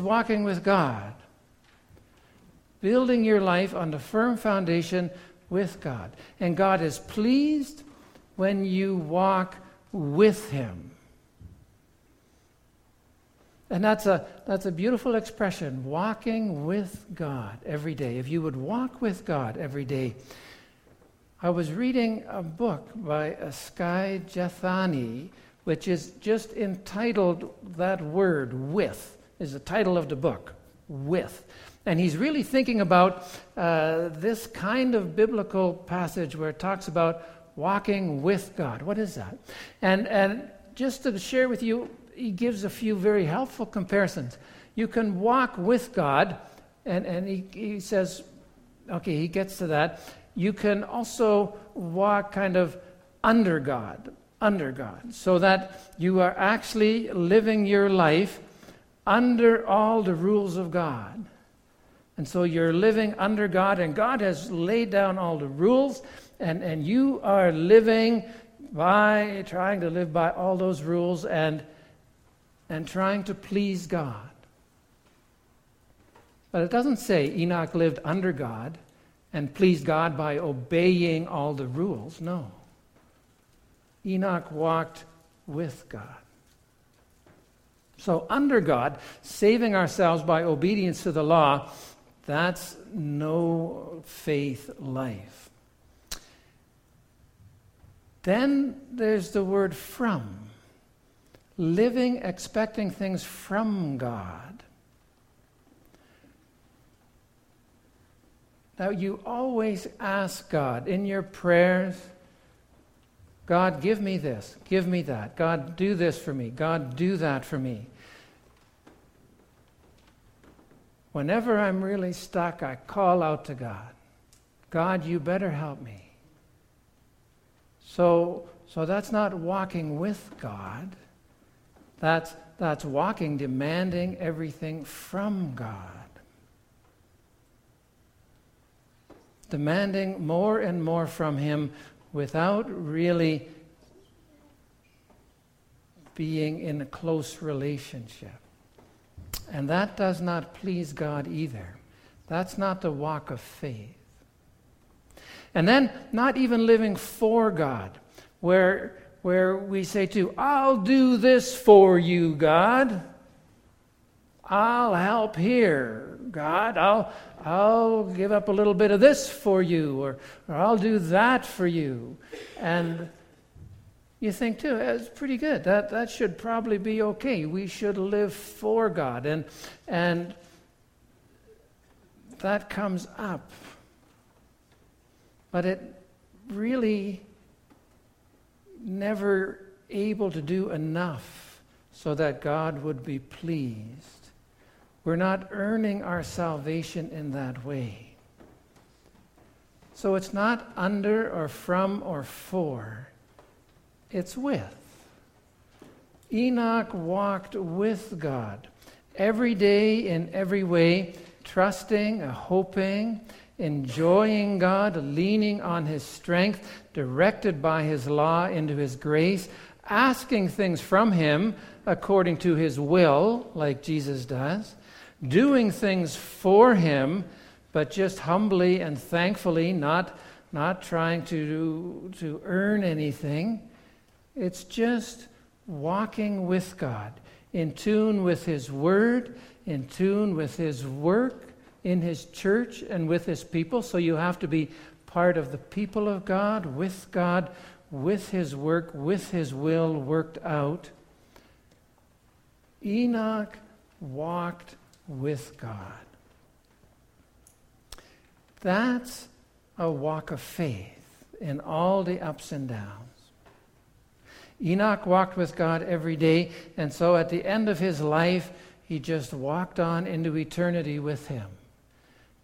it's walking with God. Building your life on the firm foundation with God. And God is pleased when you walk with Him. And that's a, that's a beautiful expression, walking with God every day. If you would walk with God every day. I was reading a book by Skye Jethani, which is just entitled that word, with, is the title of the book, with. And he's really thinking about uh, this kind of biblical passage where it talks about walking with God. What is that? And, and just to share with you he gives a few very helpful comparisons. You can walk with God, and, and he, he says, okay, he gets to that. You can also walk kind of under God, under God, so that you are actually living your life under all the rules of God. And so you're living under God, and God has laid down all the rules, and, and you are living by trying to live by all those rules and and trying to please God. But it doesn't say Enoch lived under God and pleased God by obeying all the rules. No. Enoch walked with God. So, under God, saving ourselves by obedience to the law, that's no faith life. Then there's the word from living expecting things from God. Now, you always ask God in your prayers, God, give me this, give me that. God, do this for me. God, do that for me. Whenever I'm really stuck, I call out to God God, you better help me. So, so that's not walking with God. That's, that's walking, demanding everything from God. Demanding more and more from Him without really being in a close relationship. And that does not please God either. That's not the walk of faith. And then, not even living for God, where where we say to, I'll do this for you, God. I'll help here, God. I'll, I'll give up a little bit of this for you, or, or I'll do that for you. And you think, too, it's pretty good. That, that should probably be okay. We should live for God. And, and that comes up. But it really never able to do enough so that God would be pleased. We're not earning our salvation in that way. So it's not under or from or for, it's with. Enoch walked with God every day in every way, trusting, hoping, enjoying God, leaning on His strength, directed by His law into His grace, asking things from Him according to His will, like Jesus does, doing things for Him, but just humbly and thankfully, not, not trying to, to earn anything. It's just walking with God, in tune with His Word, in tune with His work, in his church and with his people. So you have to be part of the people of God, with God, with his work, with his will worked out. Enoch walked with God. That's a walk of faith in all the ups and downs. Enoch walked with God every day, and so at the end of his life, he just walked on into eternity with him.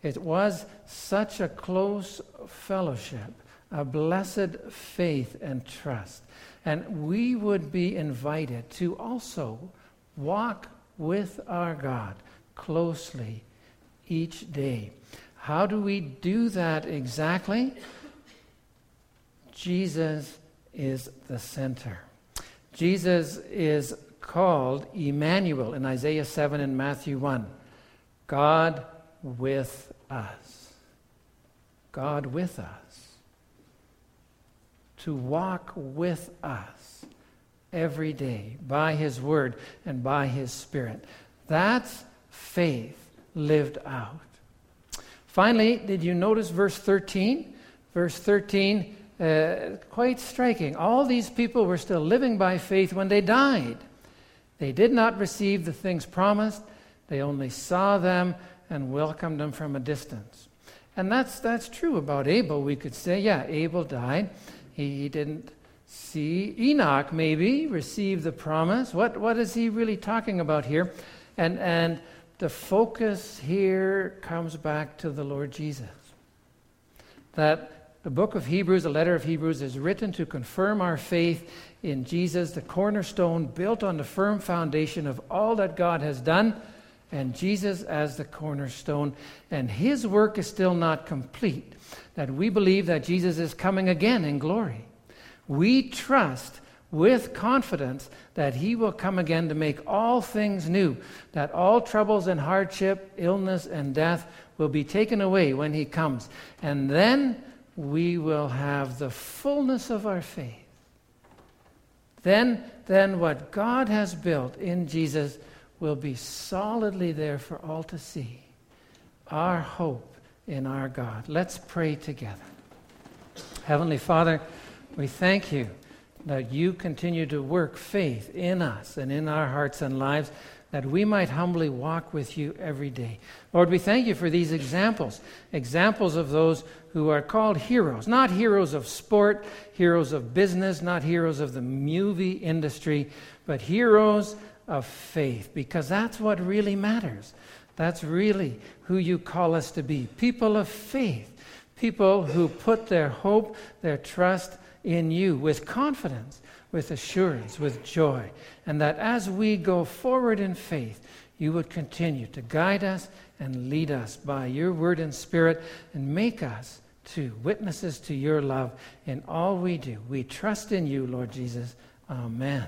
It was such a close fellowship, a blessed faith and trust. And we would be invited to also walk with our God closely each day. How do we do that exactly? Jesus is the center. Jesus is called Emmanuel in Isaiah 7 and Matthew 1. God with us. God with us. To walk with us every day by His Word and by His Spirit. That's faith lived out. Finally, did you notice verse 13? Verse 13, uh, quite striking. All these people were still living by faith when they died. They did not receive the things promised, they only saw them and welcomed them from a distance. And that's, that's true about Abel. We could say, yeah, Abel died. He, he didn't see. Enoch, maybe, received the promise. What, what is he really talking about here? And, and the focus here comes back to the Lord Jesus. That the book of Hebrews, the letter of Hebrews, is written to confirm our faith in Jesus, the cornerstone built on the firm foundation of all that God has done, and Jesus as the cornerstone. And his work is still not complete. That we believe that Jesus is coming again in glory. We trust with confidence that he will come again to make all things new, that all troubles and hardship, illness and death will be taken away when he comes. And then we will have the fullness of our faith. Then, then what God has built in Jesus will be solidly there for all to see. Our hope in our God. Let's pray together. Heavenly Father, we thank you that you continue to work faith in us and in our hearts and lives that we might humbly walk with you every day. Lord, we thank you for these examples, examples of those who are called heroes, not heroes of sport, heroes of business, not heroes of the movie industry, but heroes of faith, because that's what really matters. That's really who you call us to be people of faith, people who put their hope, their trust, in you with confidence, with assurance, with joy. And that as we go forward in faith, you would continue to guide us and lead us by your word and spirit and make us to witnesses to your love in all we do. We trust in you, Lord Jesus. Amen.